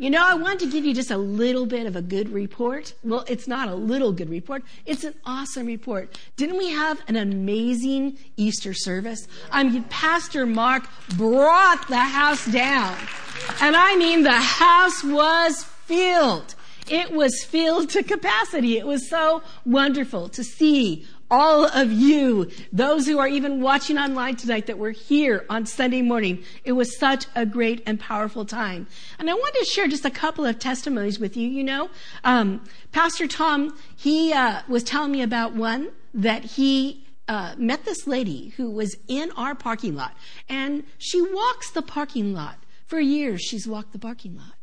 You know, I wanted to give you just a little bit of a good report. Well, it's not a little good report. It's an awesome report. Didn't we have an amazing Easter service? I mean, Pastor Mark brought the house down. And I mean, the house was filled. It was filled to capacity. It was so wonderful to see all of you, those who are even watching online tonight that were here on Sunday morning. It was such a great and powerful time. And I wanted to share just a couple of testimonies with you. You know, um, Pastor Tom, he uh, was telling me about one that he uh, met this lady who was in our parking lot, and she walks the parking lot. For years, she's walked the parking lot.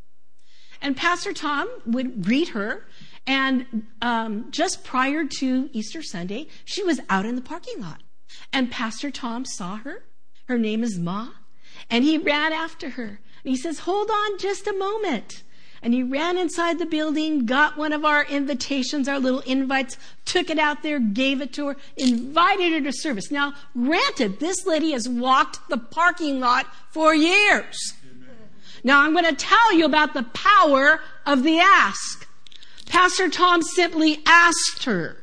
And Pastor Tom would greet her and um, just prior to Easter Sunday, she was out in the parking lot. And Pastor Tom saw her. Her name is Ma. And he ran after her. And he says, Hold on just a moment. And he ran inside the building, got one of our invitations, our little invites, took it out there, gave it to her, invited her to service. Now, granted, this lady has walked the parking lot for years. Now, I'm going to tell you about the power of the ask. Pastor Tom simply asked her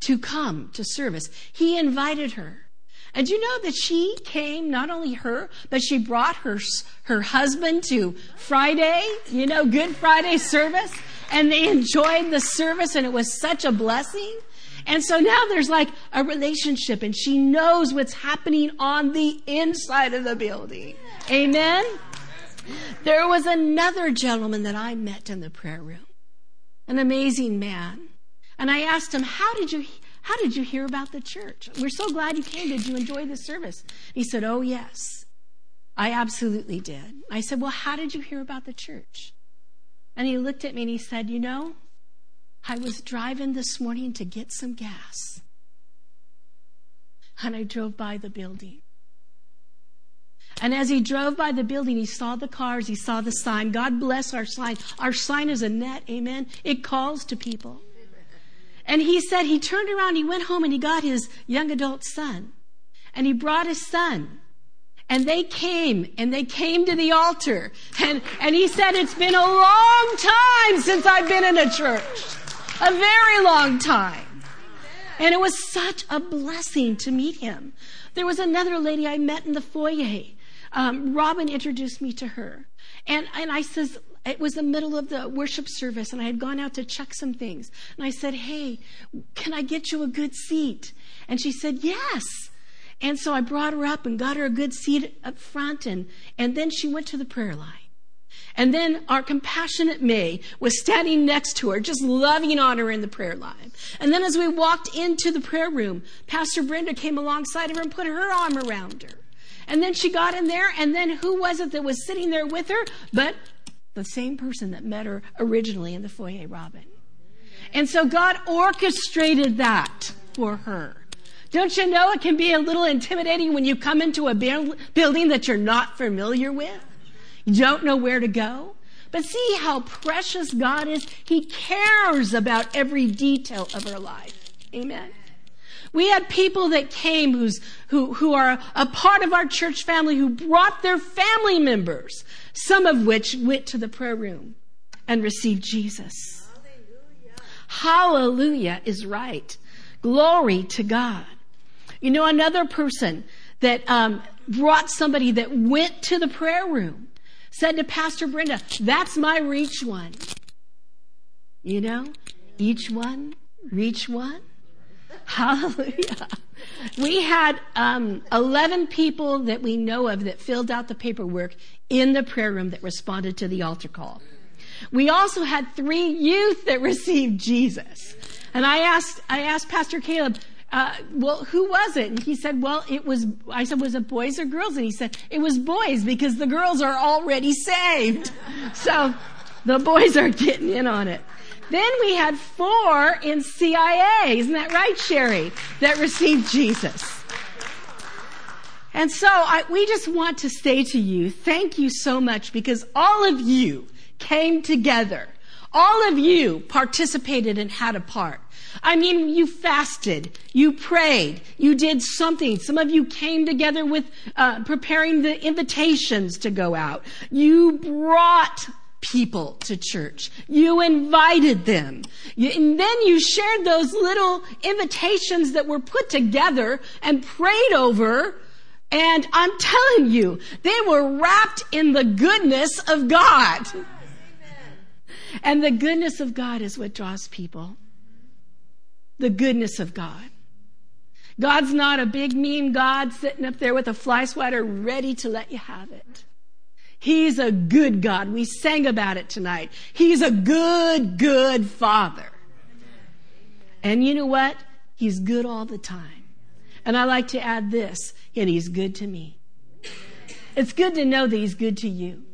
to come to service. He invited her. And you know that she came, not only her, but she brought her, her husband to Friday, you know, Good Friday service, and they enjoyed the service, and it was such a blessing. And so now there's like a relationship, and she knows what's happening on the inside of the building. Amen? There was another gentleman that I met in the prayer room an amazing man. And I asked him, How did you how did you hear about the church? We're so glad you came. Did you enjoy the service? He said, Oh yes. I absolutely did. I said, Well, how did you hear about the church? And he looked at me and he said, You know, I was driving this morning to get some gas. And I drove by the building. And as he drove by the building, he saw the cars, he saw the sign. God bless our sign. Our sign is a net, amen. It calls to people. And he said he turned around, he went home and he got his young adult son. And he brought his son. And they came and they came to the altar. And, and he said, it's been a long time since I've been in a church. A very long time. And it was such a blessing to meet him. There was another lady I met in the foyer um, Robin introduced me to her. And, and I says, it was the middle of the worship service and I had gone out to check some things. And I said, Hey, can I get you a good seat? And she said, Yes. And so I brought her up and got her a good seat up front and, and then she went to the prayer line. And then our compassionate May was standing next to her, just loving on her in the prayer line. And then as we walked into the prayer room, Pastor Brenda came alongside of her and put her arm around her. And then she got in there, and then who was it that was sitting there with her? But the same person that met her originally in the foyer, Robin. And so God orchestrated that for her. Don't you know it can be a little intimidating when you come into a building that you're not familiar with? You don't know where to go? But see how precious God is. He cares about every detail of our life. Amen. We had people that came who's, who, who are a part of our church family who brought their family members, some of which went to the prayer room and received Jesus. Hallelujah, Hallelujah is right. Glory to God. You know, another person that um, brought somebody that went to the prayer room said to Pastor Brenda, That's my reach one. You know, each one, reach one. Hallelujah. We had um, 11 people that we know of that filled out the paperwork in the prayer room that responded to the altar call. We also had three youth that received Jesus. And I asked, I asked Pastor Caleb, uh, well, who was it? And he said, well, it was, I said, was it boys or girls? And he said, it was boys because the girls are already saved. So the boys are getting in on it. Then we had four in CIA, isn't that right, Sherry, that received Jesus. And so I, we just want to say to you, thank you so much because all of you came together. All of you participated and had a part. I mean, you fasted, you prayed, you did something. Some of you came together with uh, preparing the invitations to go out. You brought people to church. You invited them. And then you shared those little invitations that were put together and prayed over. And I'm telling you, they were wrapped in the goodness of God. And the goodness of God is what draws people. The goodness of God. God's not a big mean God sitting up there with a fly swatter ready to let you have it. He's a good God. We sang about it tonight. He's a good, good father. And you know what? He's good all the time. And I like to add this, and he's good to me. It's good to know that he's good to you.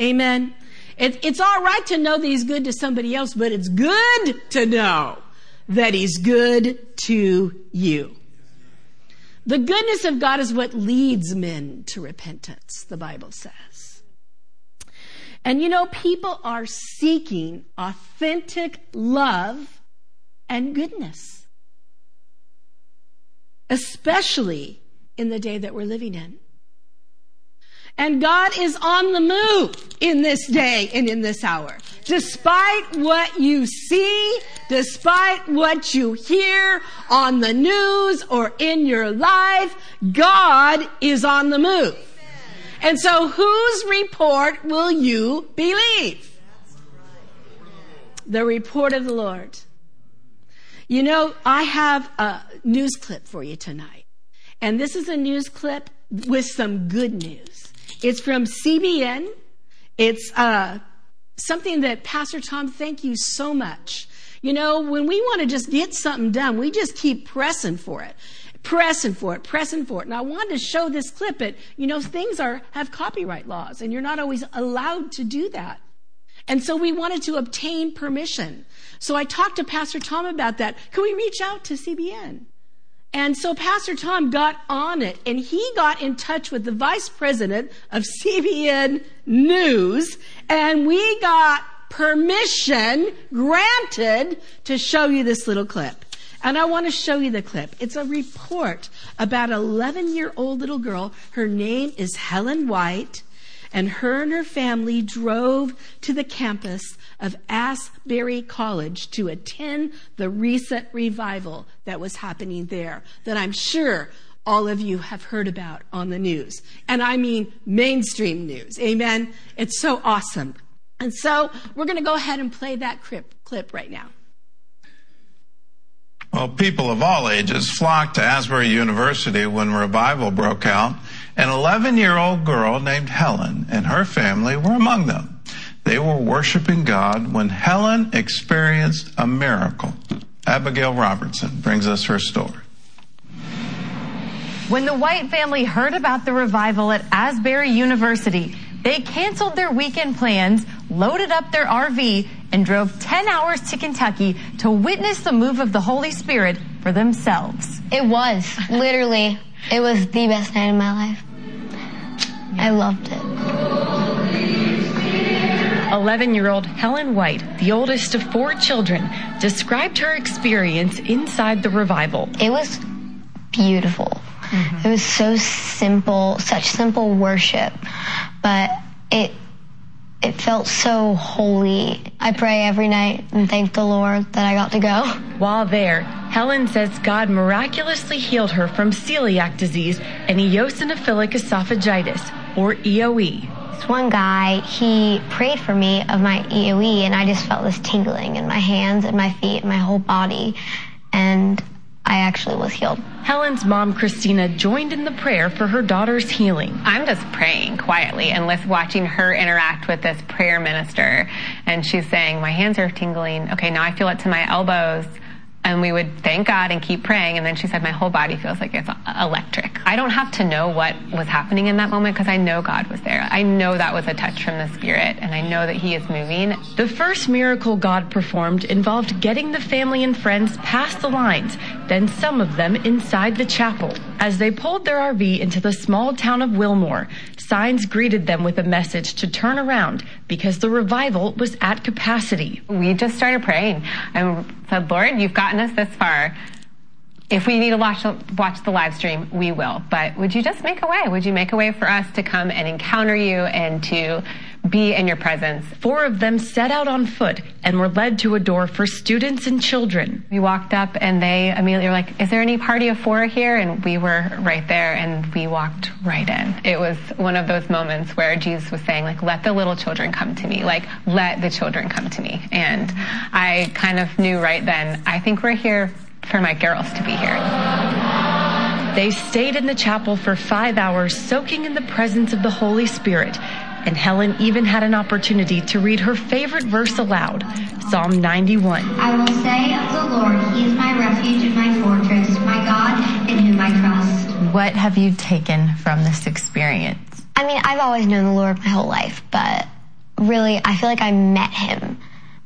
Amen. It, it's all right to know that he's good to somebody else, but it's good to know that he's good to you. The goodness of God is what leads men to repentance, the Bible says. And you know, people are seeking authentic love and goodness, especially in the day that we're living in. And God is on the move in this day and in this hour. Despite what you see, despite what you hear on the news or in your life, God is on the move. And so whose report will you believe? The report of the Lord. You know, I have a news clip for you tonight. And this is a news clip with some good news. It's from CBN. It's uh, something that Pastor Tom, thank you so much. You know, when we want to just get something done, we just keep pressing for it pressing for it, pressing for it. And I wanted to show this clip that, you know, things are, have copyright laws and you're not always allowed to do that. And so we wanted to obtain permission. So I talked to Pastor Tom about that. Can we reach out to CBN? And so Pastor Tom got on it and he got in touch with the vice president of CBN News and we got permission granted to show you this little clip. And I want to show you the clip. It's a report about an 11 year old little girl. Her name is Helen White. And her and her family drove to the campus of Asbury College to attend the recent revival that was happening there, that I'm sure all of you have heard about on the news. And I mean mainstream news. Amen. It's so awesome. And so we're going to go ahead and play that clip, clip right now. Well, people of all ages flocked to Asbury University when revival broke out. An 11 year old girl named Helen and her family were among them. They were worshiping God when Helen experienced a miracle. Abigail Robertson brings us her story. When the White family heard about the revival at Asbury University, they canceled their weekend plans, loaded up their RV, and drove 10 hours to Kentucky to witness the move of the Holy Spirit for themselves. It was. Literally, it was the best night of my life. I loved it. 11 year old Helen White, the oldest of four children, described her experience inside the revival. It was beautiful. Mm-hmm. It was so simple, such simple worship, but it it felt so holy. I pray every night and thank the Lord that I got to go. While there, Helen says God miraculously healed her from celiac disease and eosinophilic esophagitis, or EOE. This one guy, he prayed for me of my EOE, and I just felt this tingling in my hands and my feet and my whole body. And I actually was healed. Helen's mom, Christina, joined in the prayer for her daughter's healing. I'm just praying quietly and watching her interact with this prayer minister. And she's saying, My hands are tingling. Okay, now I feel it to my elbows and we would thank God and keep praying. And then she said, My whole body feels like it's electric. I don't have to know what was happening in that moment because I know God was there. I know that was a touch from the Spirit, and I know that He is moving. The first miracle God performed involved getting the family and friends past the lines, then some of them inside the chapel. As they pulled their RV into the small town of Wilmore, signs greeted them with a message to turn around because the revival was at capacity. We just started praying and said, Lord, you've gotten us this far. If we need to watch, watch the live stream, we will. But would you just make a way? Would you make a way for us to come and encounter you and to be in your presence. Four of them set out on foot and were led to a door for students and children. We walked up and they immediately were like, Is there any party of four here? And we were right there and we walked right in. It was one of those moments where Jesus was saying, like, let the little children come to me. Like, let the children come to me. And I kind of knew right then, I think we're here for my girls to be here. They stayed in the chapel for five hours, soaking in the presence of the Holy Spirit and Helen even had an opportunity to read her favorite verse aloud, Psalm 91. I will say of the Lord, He is my refuge and my fortress, my God in whom I trust. What have you taken from this experience? I mean, I've always known the Lord my whole life, but really, I feel like I met Him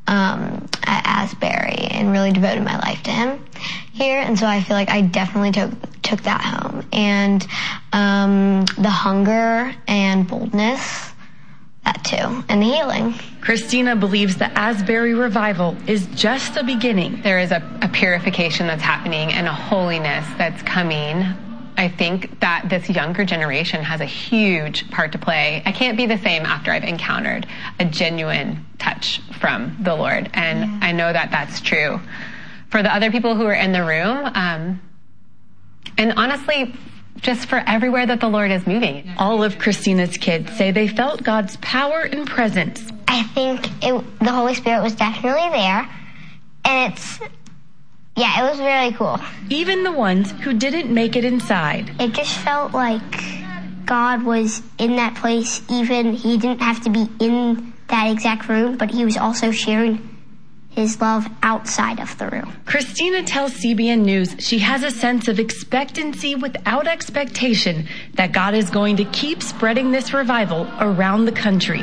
um, at Asbury and really devoted my life to Him here, and so I feel like I definitely took took that home, and um, the hunger and boldness that too, and the healing. Christina believes the Asbury revival is just the beginning. There is a, a purification that's happening and a holiness that's coming. I think that this younger generation has a huge part to play. I can't be the same after I've encountered a genuine touch from the Lord. And yeah. I know that that's true. For the other people who are in the room, um, and honestly, just for everywhere that the Lord is moving. All of Christina's kids say they felt God's power and presence. I think it, the Holy Spirit was definitely there, and it's yeah, it was really cool. Even the ones who didn't make it inside. It just felt like God was in that place. Even he didn't have to be in that exact room, but he was also sharing his love outside of the room. Christina tells CBN News she has a sense of expectancy without expectation that God is going to keep spreading this revival around the country.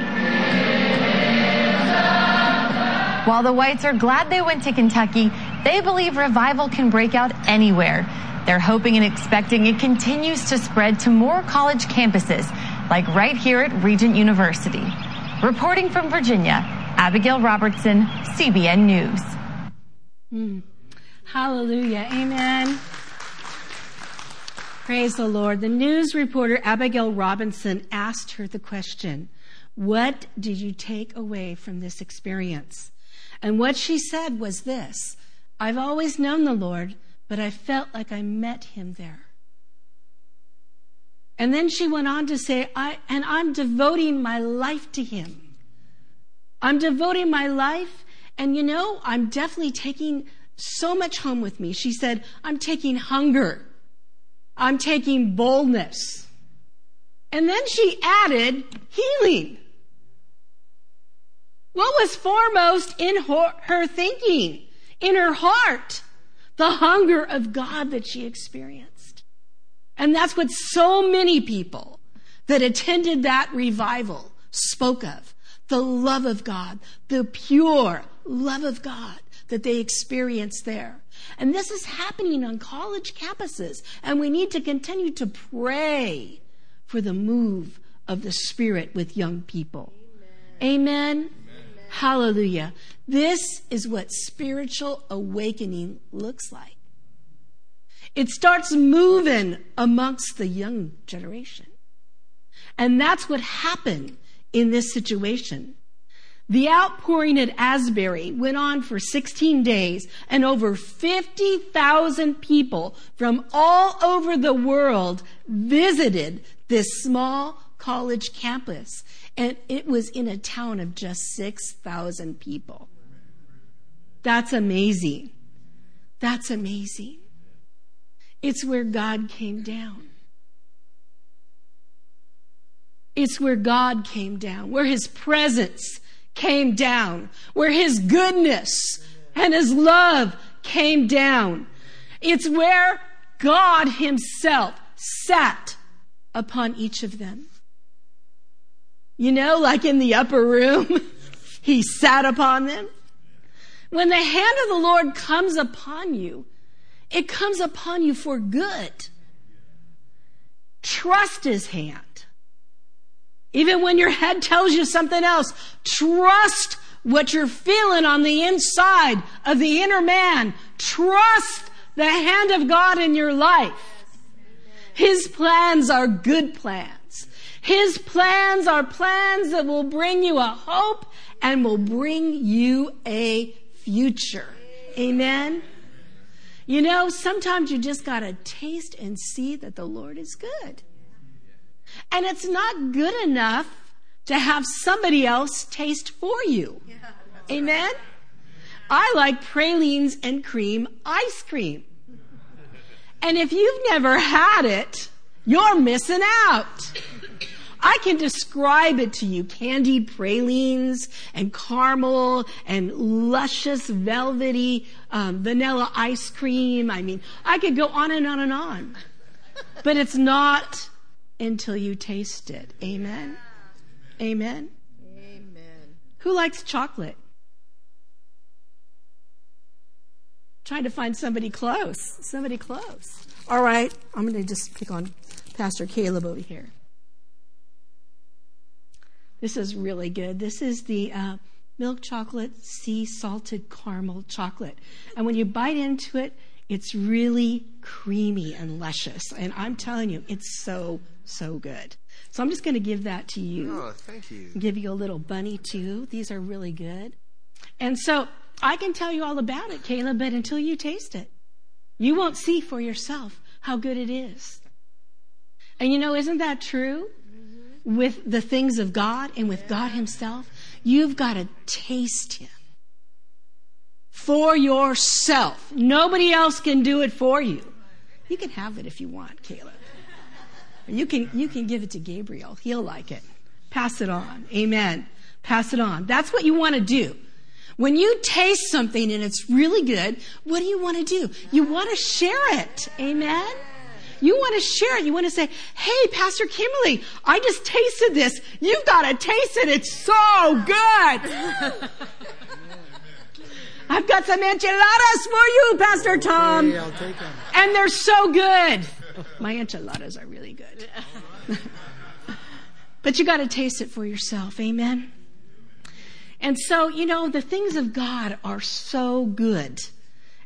While the Whites are glad they went to Kentucky, they believe revival can break out anywhere. They're hoping and expecting it continues to spread to more college campuses, like right here at Regent University. Reporting from Virginia, Abigail Robertson, CBN News. Mm. Hallelujah. Amen. Praise the Lord. The news reporter Abigail Robinson asked her the question, What did you take away from this experience? And what she said was this I've always known the Lord, but I felt like I met him there. And then she went on to say, I, and I'm devoting my life to him. I'm devoting my life, and you know, I'm definitely taking so much home with me. She said, I'm taking hunger. I'm taking boldness. And then she added healing. What was foremost in her, her, thinking, in her heart? The hunger of God that she experienced. And that's what so many people that attended that revival spoke of the love of God, the pure love of God that they experience there. And this is happening on college campuses, and we need to continue to pray for the move of the Spirit with young people. Amen. Amen. Hallelujah. This is what spiritual awakening looks like. It starts moving amongst the young generation. And that's what happened in this situation. The outpouring at Asbury went on for 16 days, and over 50,000 people from all over the world visited this small college campus. And it was in a town of just 6,000 people. That's amazing. That's amazing. It's where God came down. It's where God came down, where His presence came down, where His goodness and His love came down. It's where God Himself sat upon each of them. You know, like in the upper room, He sat upon them. When the hand of the Lord comes upon you, it comes upon you for good. Trust His hand. Even when your head tells you something else, trust what you're feeling on the inside of the inner man. Trust the hand of God in your life. His plans are good plans. His plans are plans that will bring you a hope and will bring you a future. Amen. You know, sometimes you just got to taste and see that the Lord is good. And it's not good enough to have somebody else taste for you. Amen? I like pralines and cream ice cream. And if you've never had it, you're missing out. I can describe it to you. Candied pralines and caramel and luscious velvety um, vanilla ice cream. I mean, I could go on and on and on. But it's not until you taste it. Amen. Amen. Amen. Who likes chocolate? Trying to find somebody close. Somebody close. All right, I'm going to just pick on Pastor Caleb over here. This is really good. This is the uh, milk chocolate sea salted caramel chocolate. And when you bite into it, it's really creamy and luscious. And I'm telling you, it's so, so good. So I'm just going to give that to you. Oh, thank you. Give you a little bunny too. These are really good. And so I can tell you all about it, Caleb, but until you taste it, you won't see for yourself how good it is. And you know, isn't that true? Mm-hmm. with the things of God and with God Himself, you've got to taste Him for yourself. Nobody else can do it for you. You can have it if you want, Caleb. You can, you can give it to Gabriel. He'll like it. Pass it on. Amen. Pass it on. That's what you want to do. When you taste something and it's really good, what do you want to do? You want to share it. Amen. You want to share it. You want to say, Hey, Pastor Kimberly, I just tasted this. You've got to taste it. It's so good. I've got some enchiladas for you, Pastor Tom. Hey, I'll take them. And they're so good. My enchiladas are really good. but you got to taste it for yourself. Amen. And so, you know, the things of God are so good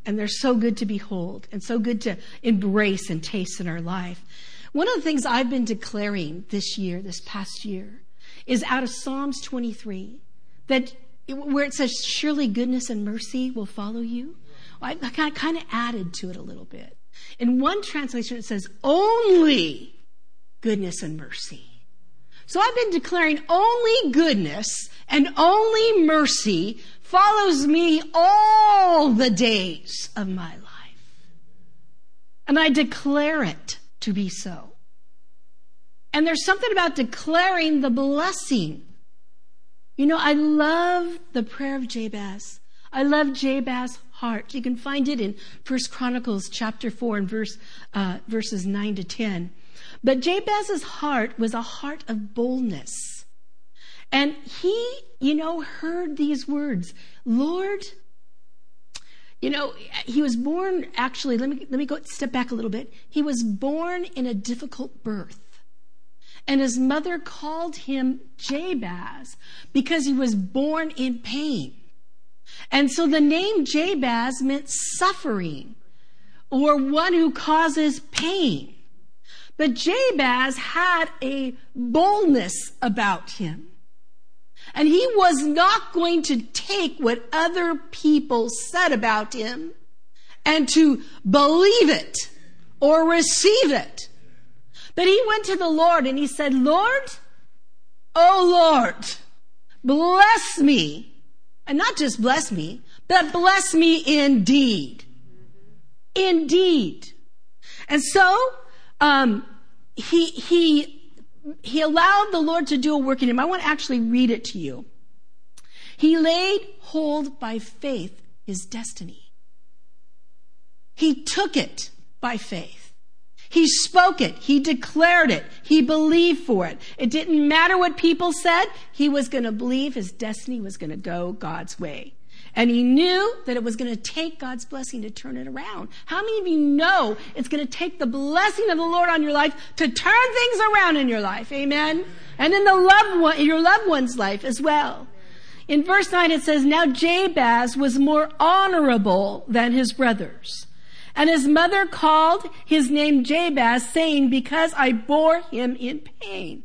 and they're so good to behold and so good to embrace and taste in our life. One of the things I've been declaring this year, this past year, is out of Psalms 23 that where it says, Surely goodness and mercy will follow you. I kind of added to it a little bit. In one translation, it says, Only goodness and mercy. So I've been declaring only goodness and only mercy follows me all the days of my life. And I declare it to be so. And there's something about declaring the blessing. You know, I love the prayer of Jabez. I love Jabez's heart. You can find it in First Chronicles chapter 4 and verse, uh, verses 9 to 10. But Jabez's heart was a heart of boldness. And he, you know, heard these words Lord, you know, he was born actually, let me, let me go step back a little bit. He was born in a difficult birth. And his mother called him Jabez because he was born in pain. And so the name Jabez meant suffering or one who causes pain. But Jabez had a boldness about him. And he was not going to take what other people said about him and to believe it or receive it. But he went to the Lord and he said, Lord, oh Lord, bless me. And not just bless me, but bless me indeed. Indeed. And so, um, he, he he allowed the Lord to do a work in him. I want to actually read it to you. He laid hold by faith his destiny. He took it by faith. He spoke it. He declared it. He believed for it. It didn't matter what people said. He was going to believe his destiny was going to go God's way. And he knew that it was going to take God's blessing to turn it around. How many of you know it's going to take the blessing of the Lord on your life to turn things around in your life? Amen. And in the loved one, your loved one's life as well. In verse 9 it says, Now Jabez was more honorable than his brothers. And his mother called his name Jabez, saying, Because I bore him in pain.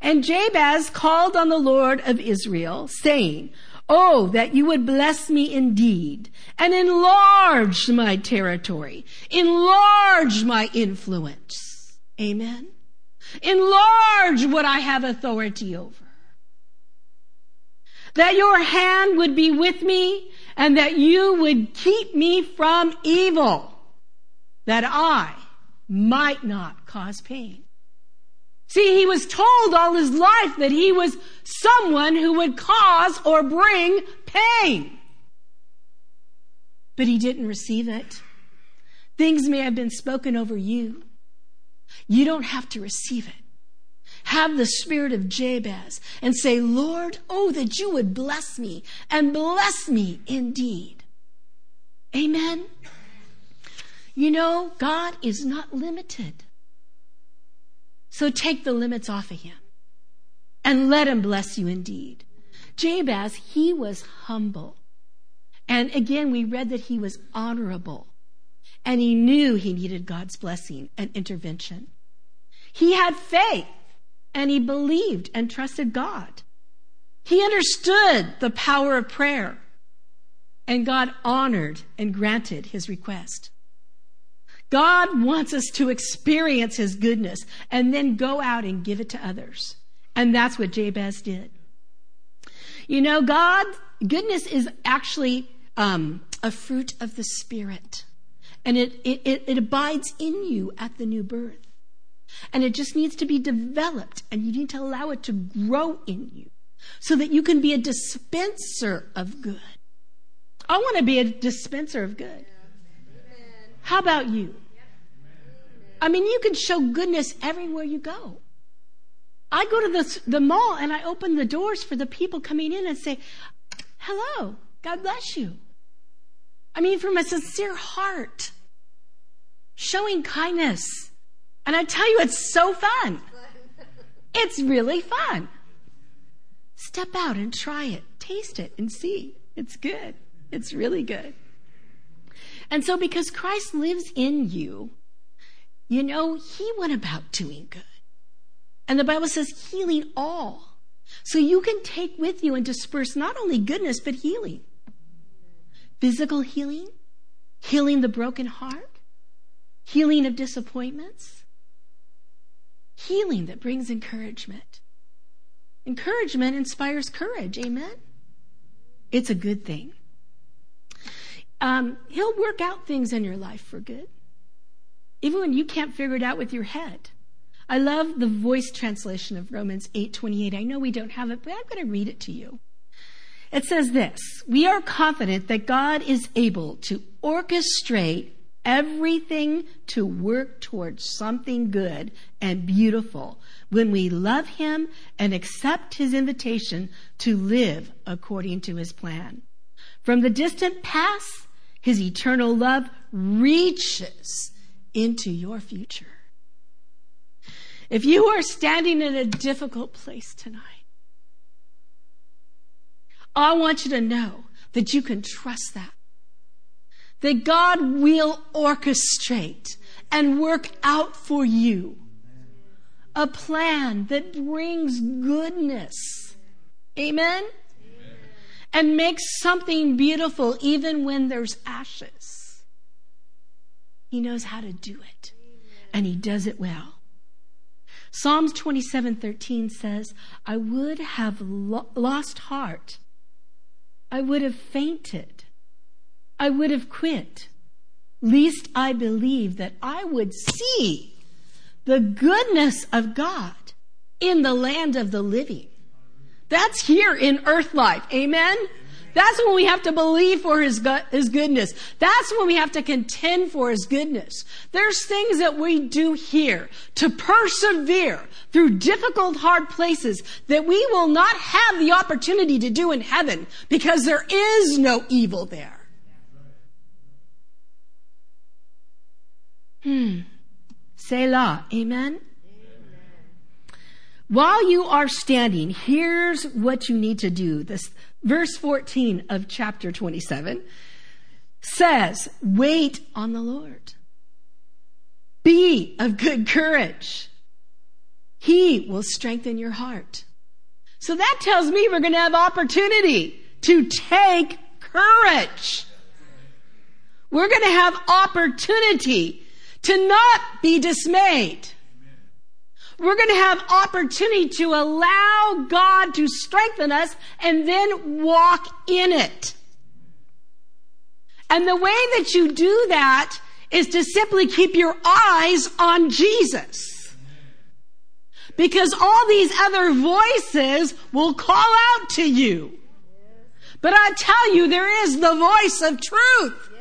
And Jabez called on the Lord of Israel, saying, Oh, that you would bless me indeed and enlarge my territory, enlarge my influence. Amen. Enlarge what I have authority over. That your hand would be with me and that you would keep me from evil, that I might not cause pain. See, he was told all his life that he was someone who would cause or bring pain. But he didn't receive it. Things may have been spoken over you. You don't have to receive it. Have the spirit of Jabez and say, Lord, oh, that you would bless me and bless me indeed. Amen. You know, God is not limited. So take the limits off of him and let him bless you indeed. Jabez, he was humble. And again, we read that he was honorable and he knew he needed God's blessing and intervention. He had faith and he believed and trusted God. He understood the power of prayer and God honored and granted his request. God wants us to experience his goodness and then go out and give it to others. And that's what Jabez did. You know, God, goodness is actually um, a fruit of the Spirit. And it, it, it abides in you at the new birth. And it just needs to be developed, and you need to allow it to grow in you so that you can be a dispenser of good. I want to be a dispenser of good. How about you? I mean, you can show goodness everywhere you go. I go to the, the mall and I open the doors for the people coming in and say, Hello, God bless you. I mean, from a sincere heart, showing kindness. And I tell you, it's so fun. It's really fun. Step out and try it, taste it, and see. It's good. It's really good. And so, because Christ lives in you, you know, he went about doing good. And the Bible says healing all. So you can take with you and disperse not only goodness, but healing. Physical healing, healing the broken heart, healing of disappointments, healing that brings encouragement. Encouragement inspires courage. Amen. It's a good thing. Um, he'll work out things in your life for good, even when you can't figure it out with your head. I love the voice translation of Romans 8:28. I know we don't have it, but I'm going to read it to you. It says this, "We are confident that God is able to orchestrate everything to work towards something good and beautiful when we love him and accept his invitation to live according to his plan. From the distant past, his eternal love reaches into your future. If you are standing in a difficult place tonight, I want you to know that you can trust that. That God will orchestrate and work out for you a plan that brings goodness. Amen? And makes something beautiful even when there's ashes. He knows how to do it. And he does it well. Psalms 27:13 says, "I would have lo- lost heart. I would have fainted. I would have quit. Least I believe that I would see the goodness of God in the land of the living." That's here in earth life. Amen. That's when we have to believe for his, his goodness. That's when we have to contend for his goodness. There's things that we do here to persevere through difficult, hard places that we will not have the opportunity to do in heaven because there is no evil there. Hmm. Selah. Amen. While you are standing, here's what you need to do. This verse 14 of chapter 27 says, wait on the Lord. Be of good courage. He will strengthen your heart. So that tells me we're going to have opportunity to take courage. We're going to have opportunity to not be dismayed. We're going to have opportunity to allow God to strengthen us and then walk in it. And the way that you do that is to simply keep your eyes on Jesus. Because all these other voices will call out to you. But I tell you, there is the voice of truth.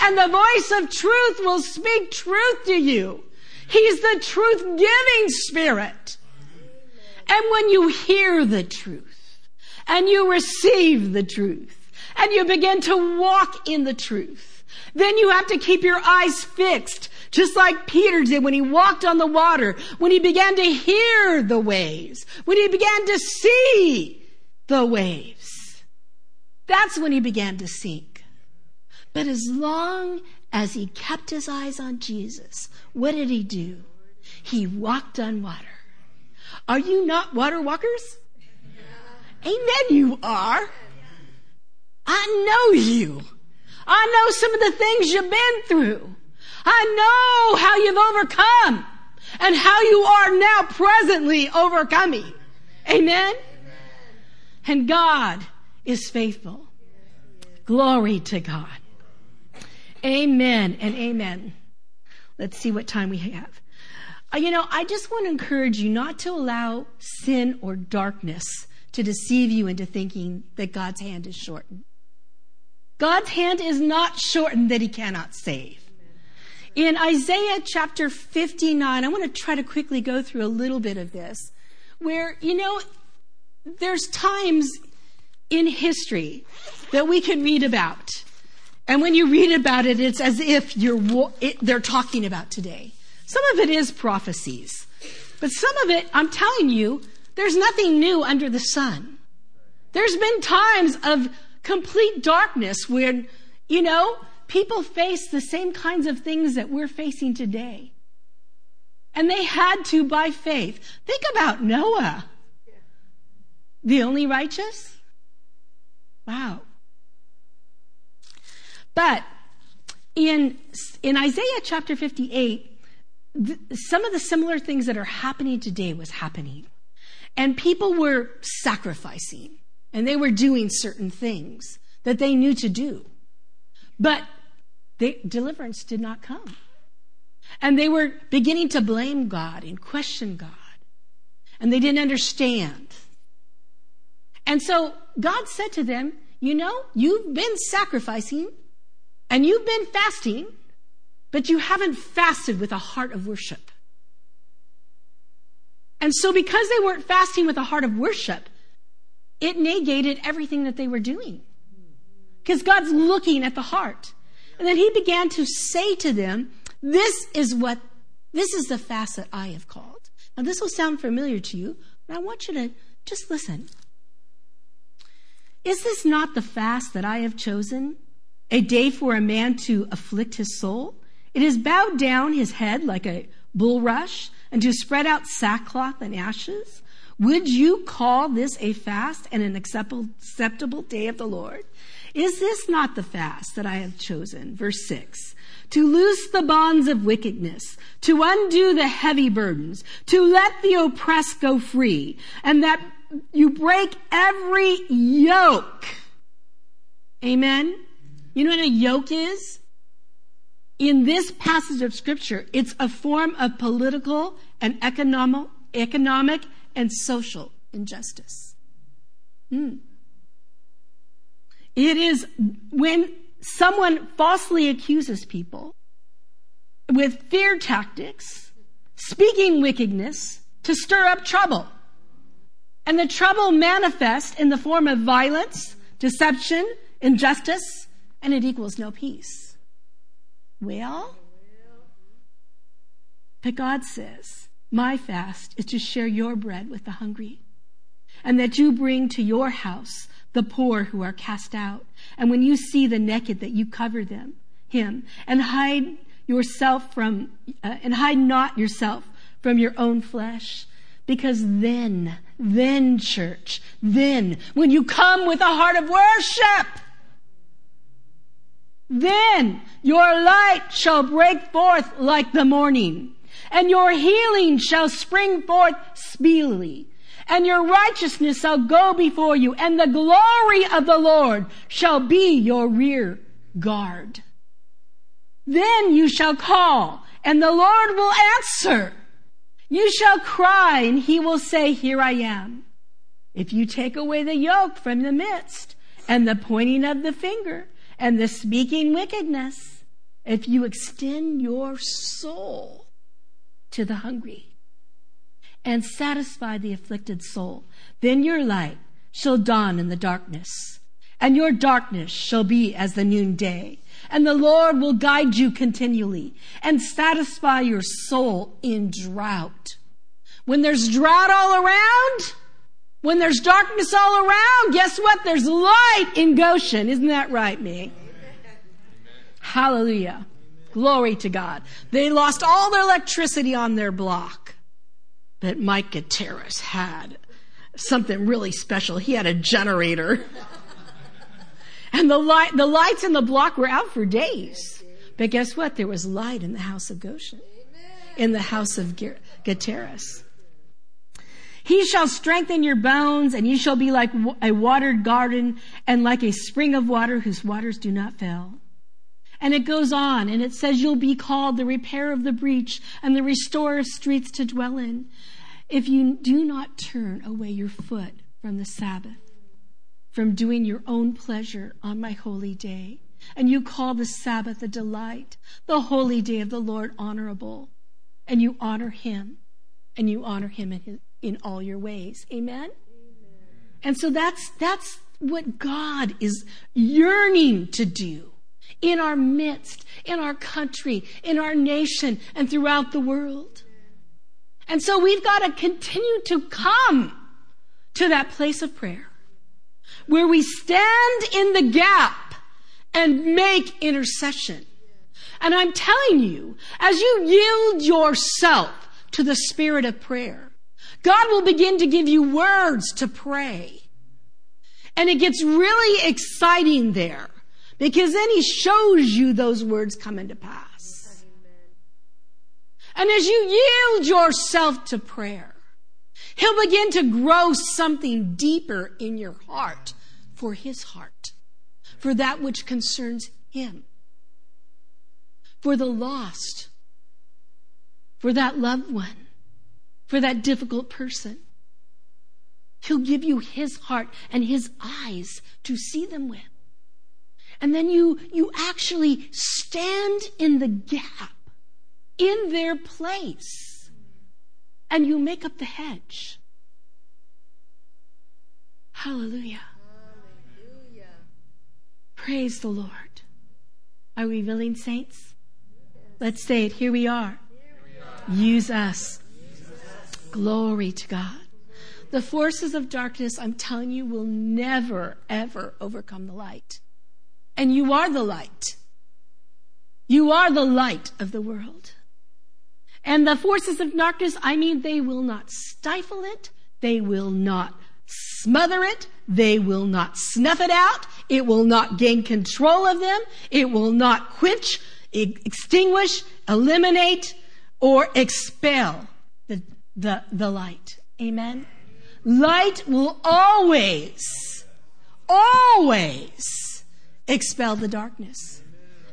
And the voice of truth will speak truth to you. He's the truth giving spirit. And when you hear the truth and you receive the truth and you begin to walk in the truth, then you have to keep your eyes fixed, just like Peter did when he walked on the water, when he began to hear the waves, when he began to see the waves. That's when he began to sink. But as long as he kept his eyes on Jesus, what did he do? He walked on water. Are you not water walkers? Amen, you are. I know you. I know some of the things you've been through. I know how you've overcome and how you are now presently overcoming. Amen? And God is faithful. Glory to God. Amen and amen. Let's see what time we have. Uh, you know, I just want to encourage you not to allow sin or darkness to deceive you into thinking that God's hand is shortened. God's hand is not shortened that he cannot save. In Isaiah chapter 59, I want to try to quickly go through a little bit of this, where, you know, there's times in history that we can read about and when you read about it, it's as if you're, it, they're talking about today. Some of it is prophecies. But some of it, I'm telling you, there's nothing new under the sun. There's been times of complete darkness where, you know, people face the same kinds of things that we're facing today. And they had to by faith. Think about Noah. The only righteous? Wow. But in, in Isaiah chapter 58, th- some of the similar things that are happening today was happening. And people were sacrificing and they were doing certain things that they knew to do. But they, deliverance did not come. And they were beginning to blame God and question God. And they didn't understand. And so God said to them, You know, you've been sacrificing and you've been fasting, but you haven't fasted with a heart of worship. And so, because they weren't fasting with a heart of worship, it negated everything that they were doing. Because God's looking at the heart. And then he began to say to them, This is what, this is the fast that I have called. Now, this will sound familiar to you, but I want you to just listen. Is this not the fast that I have chosen? A day for a man to afflict his soul. It is bowed down his head like a bulrush and to spread out sackcloth and ashes. Would you call this a fast and an acceptable day of the Lord? Is this not the fast that I have chosen? Verse 6. To loose the bonds of wickedness, to undo the heavy burdens, to let the oppressed go free, and that you break every yoke. Amen. You know what a yoke is? In this passage of scripture, it's a form of political and economic, economic and social injustice. Hmm. It is when someone falsely accuses people with fear tactics, speaking wickedness to stir up trouble. And the trouble manifests in the form of violence, deception, injustice, and it equals no peace. Well, but God says, My fast is to share your bread with the hungry, and that you bring to your house the poor who are cast out. And when you see the naked, that you cover them, him, and hide yourself from, uh, and hide not yourself from your own flesh. Because then, then church, then, when you come with a heart of worship, then your light shall break forth like the morning, and your healing shall spring forth speedily, and your righteousness shall go before you, and the glory of the Lord shall be your rear guard. Then you shall call, and the Lord will answer. You shall cry, and he will say, Here I am. If you take away the yoke from the midst, and the pointing of the finger, and the speaking wickedness, if you extend your soul to the hungry and satisfy the afflicted soul, then your light shall dawn in the darkness, and your darkness shall be as the noonday. And the Lord will guide you continually and satisfy your soul in drought. When there's drought all around, when there's darkness all around, guess what? There's light in Goshen. Isn't that right, me? Hallelujah. Glory to God. They lost all their electricity on their block. But Mike Gutierrez had something really special. He had a generator. And the light, the lights in the block were out for days. But guess what? There was light in the house of Goshen, in the house of Gutierrez. He shall strengthen your bones, and you shall be like a watered garden and like a spring of water whose waters do not fail. And it goes on, and it says, You'll be called the repairer of the breach and the restorer of streets to dwell in, if you do not turn away your foot from the Sabbath from doing your own pleasure on my holy day. And you call the Sabbath a delight, the holy day of the Lord honorable. And you honor him, and you honor him in, his, in all your ways. Amen? Amen? And so that's, that's what God is yearning to do in our midst, in our country, in our nation, and throughout the world. And so we've got to continue to come to that place of prayer where we stand in the gap and make intercession. And I'm telling you, as you yield yourself to the spirit of prayer, God will begin to give you words to pray. And it gets really exciting there because then he shows you those words come into pass. And as you yield yourself to prayer, he'll begin to grow something deeper in your heart for his heart, for that which concerns him, for the lost, for that loved one, for that difficult person. He'll give you his heart and his eyes to see them with. And then you, you actually stand in the gap, in their place, and you make up the hedge. Hallelujah. Praise the Lord. Are we willing, saints? Let's say it. Here we are. Use us. Glory to God. The forces of darkness, I'm telling you, will never, ever overcome the light. And you are the light. You are the light of the world. And the forces of darkness, I mean, they will not stifle it. They will not smother it. They will not snuff it out. It will not gain control of them. It will not quench, extinguish, eliminate, or expel the, the, light. Amen? Light will always, always expel the darkness.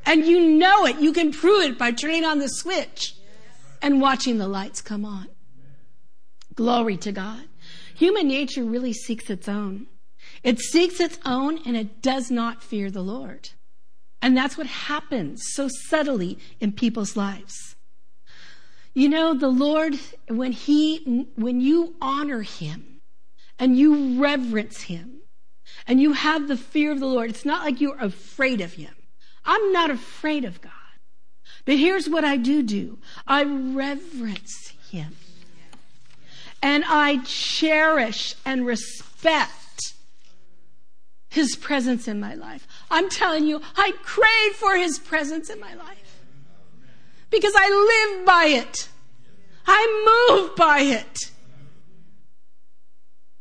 And you know it. You can prove it by turning on the switch and watching the lights come on. Glory to God. Human nature really seeks its own. It seeks its own and it does not fear the Lord. And that's what happens so subtly in people's lives. You know, the Lord, when He, when you honor Him and you reverence Him and you have the fear of the Lord, it's not like you're afraid of Him. I'm not afraid of God. But here's what I do do. I reverence Him and I cherish and respect His presence in my life. I'm telling you, I crave for His presence in my life because I live by it. I move by it.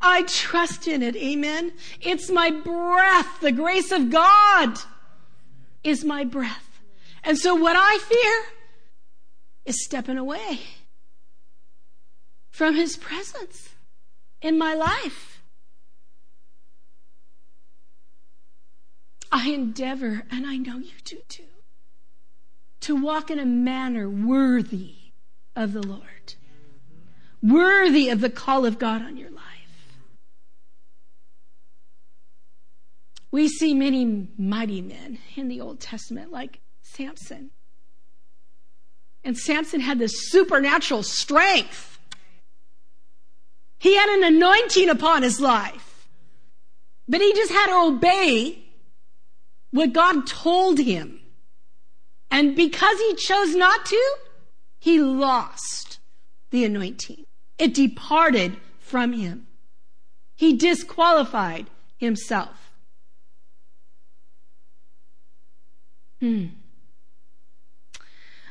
I trust in it. Amen. It's my breath. The grace of God is my breath. And so what I fear is stepping away from his presence in my life. I endeavor, and I know you do too, to walk in a manner worthy of the Lord, worthy of the call of God on your life. We see many mighty men in the Old Testament, like Samson. And Samson had this supernatural strength. He had an anointing upon his life. But he just had to obey what God told him. And because he chose not to, he lost the anointing. It departed from him. He disqualified himself. Hmm.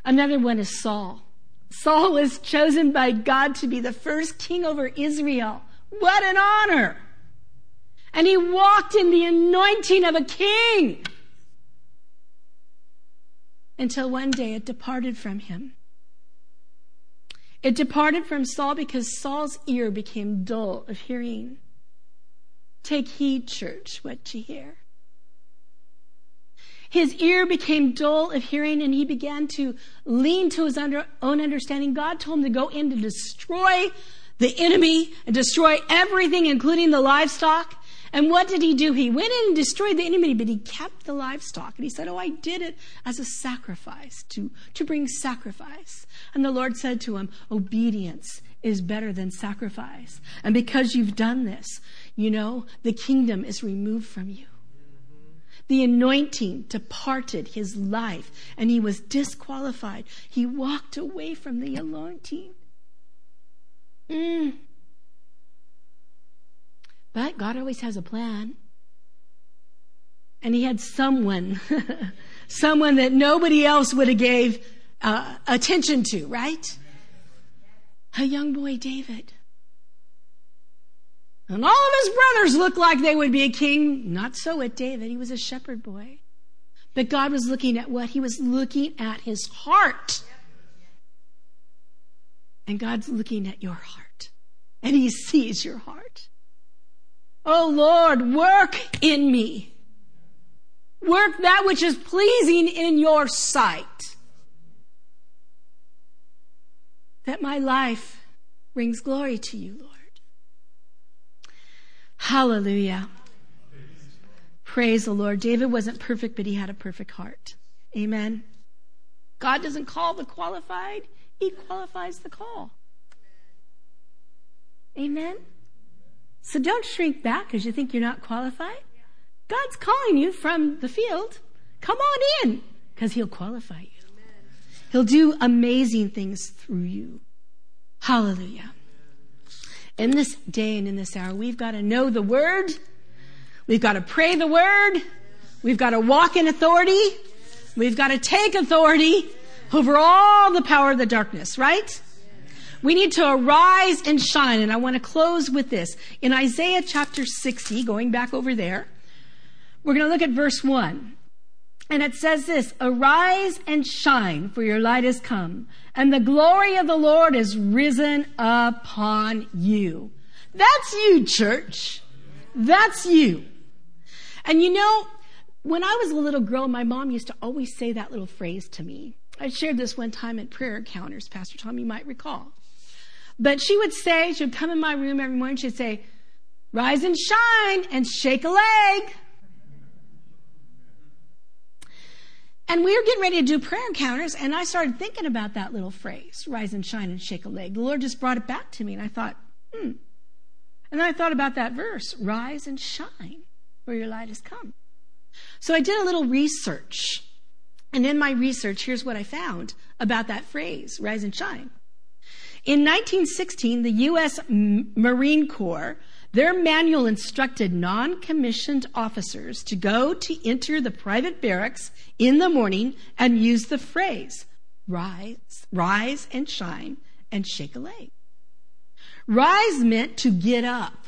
Another one is Saul. Saul was chosen by God to be the first king over Israel. What an honor! And he walked in the anointing of a king until one day it departed from him. It departed from Saul because Saul's ear became dull of hearing. Take heed, church, what you hear. His ear became dull of hearing and he began to lean to his under, own understanding. God told him to go in to destroy the enemy and destroy everything, including the livestock. And what did he do? He went in and destroyed the enemy, but he kept the livestock. And he said, Oh, I did it as a sacrifice, to, to bring sacrifice. And the Lord said to him, Obedience is better than sacrifice. And because you've done this, you know, the kingdom is removed from you. The anointing departed his life and he was disqualified. He walked away from the anointing. Mm. But God always has a plan. And he had someone, someone that nobody else would have gave uh, attention to, right? A young boy, David. And all of his brothers looked like they would be a king. Not so with David. He was a shepherd boy. But God was looking at what? He was looking at his heart. And God's looking at your heart. And he sees your heart. Oh Lord, work in me. Work that which is pleasing in your sight. That my life brings glory to you, Lord. Hallelujah. Praise the Lord. David wasn't perfect, but he had a perfect heart. Amen. God doesn't call the qualified, he qualifies the call. Amen. So don't shrink back because you think you're not qualified. God's calling you from the field. Come on in because he'll qualify you. He'll do amazing things through you. Hallelujah. In this day and in this hour, we've got to know the word. We've got to pray the word. We've got to walk in authority. We've got to take authority over all the power of the darkness, right? We need to arise and shine. And I want to close with this. In Isaiah chapter 60, going back over there, we're going to look at verse 1. And it says this, arise and shine for your light has come and the glory of the Lord is risen upon you. That's you, church. That's you. And you know, when I was a little girl, my mom used to always say that little phrase to me. I shared this one time at prayer encounters, Pastor Tom, you might recall. But she would say, she would come in my room every morning, she'd say, rise and shine and shake a leg. And we were getting ready to do prayer encounters, and I started thinking about that little phrase, rise and shine and shake a leg. The Lord just brought it back to me, and I thought, hmm. And then I thought about that verse, rise and shine, where your light has come. So I did a little research. And in my research, here's what I found about that phrase, rise and shine. In 1916, the U.S. Marine Corps their manual instructed non-commissioned officers to go to enter the private barracks in the morning and use the phrase, rise, rise and shine and shake a leg. Rise meant to get up,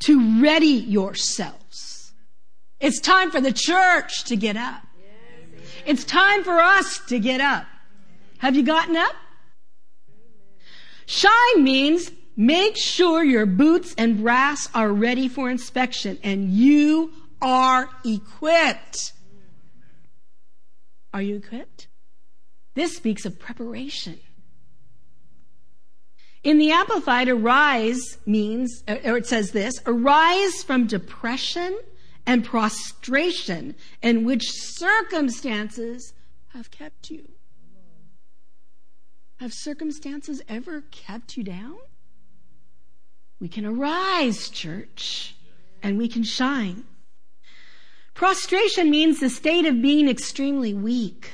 to ready yourselves. It's time for the church to get up. It's time for us to get up. Have you gotten up? Shine means make sure your boots and brass are ready for inspection and you are equipped. Are you equipped? This speaks of preparation. In the Amplified, arise means, or it says this, arise from depression and prostration in which circumstances have kept you. Have circumstances ever kept you down? We can arise, church, and we can shine. Prostration means the state of being extremely weak.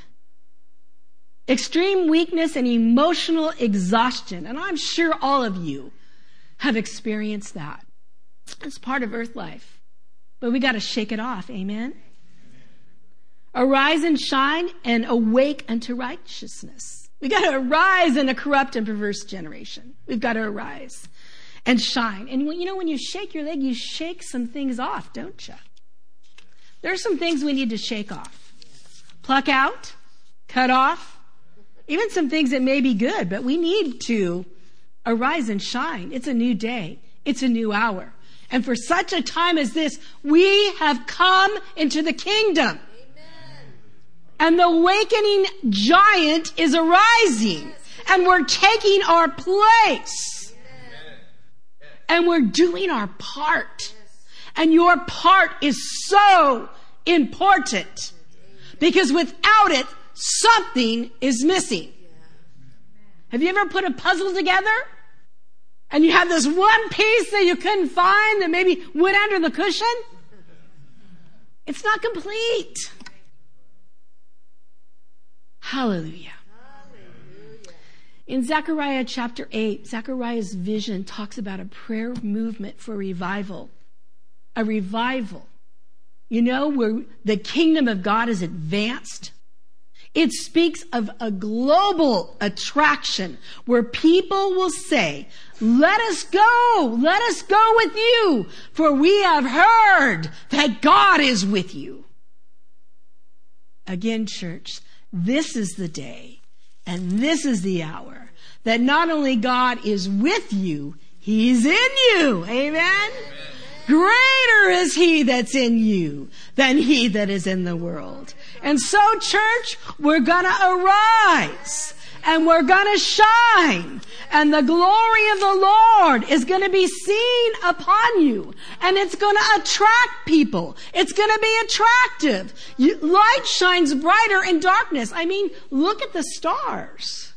Extreme weakness and emotional exhaustion. And I'm sure all of you have experienced that. It's part of earth life. But we got to shake it off. Amen? Arise and shine and awake unto righteousness. We got to arise in a corrupt and perverse generation. We've got to arise and shine. And you know, when you shake your leg, you shake some things off, don't you? There are some things we need to shake off, pluck out, cut off, even some things that may be good, but we need to arise and shine. It's a new day. It's a new hour. And for such a time as this, we have come into the kingdom. And the awakening giant is arising. And we're taking our place. And we're doing our part. And your part is so important. Because without it, something is missing. Have you ever put a puzzle together? And you had this one piece that you couldn't find that maybe went under the cushion? It's not complete. Hallelujah. In Zechariah chapter 8, Zechariah's vision talks about a prayer movement for revival. A revival. You know, where the kingdom of God is advanced. It speaks of a global attraction where people will say, let us go, let us go with you, for we have heard that God is with you. Again, church, this is the day and this is the hour that not only God is with you, He's in you. Amen? Amen. Greater is He that's in you than He that is in the world. And so, church, we're gonna arise and we're gonna shine and the glory of the Lord is gonna be seen upon you and it's gonna attract people. It's gonna be attractive. You, light shines brighter in darkness. I mean, look at the stars.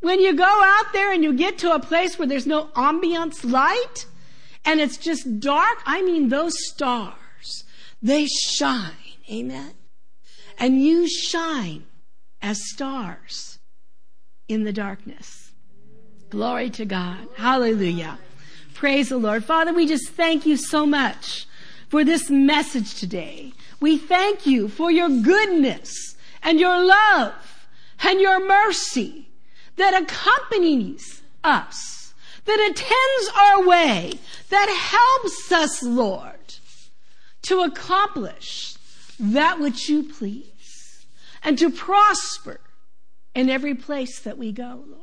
When you go out there and you get to a place where there's no ambiance light and it's just dark, I mean, those stars, they shine. Amen. And you shine as stars in the darkness. Glory to God. Hallelujah. Praise the Lord. Father, we just thank you so much for this message today. We thank you for your goodness and your love and your mercy that accompanies us, that attends our way, that helps us, Lord, to accomplish that which you please and to prosper in every place that we go, Lord.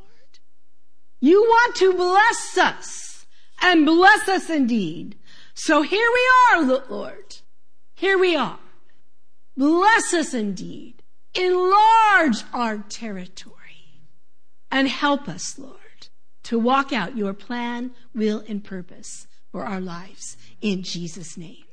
You want to bless us and bless us indeed. So here we are, Lord. Here we are. Bless us indeed. Enlarge our territory and help us, Lord, to walk out your plan, will, and purpose for our lives in Jesus' name.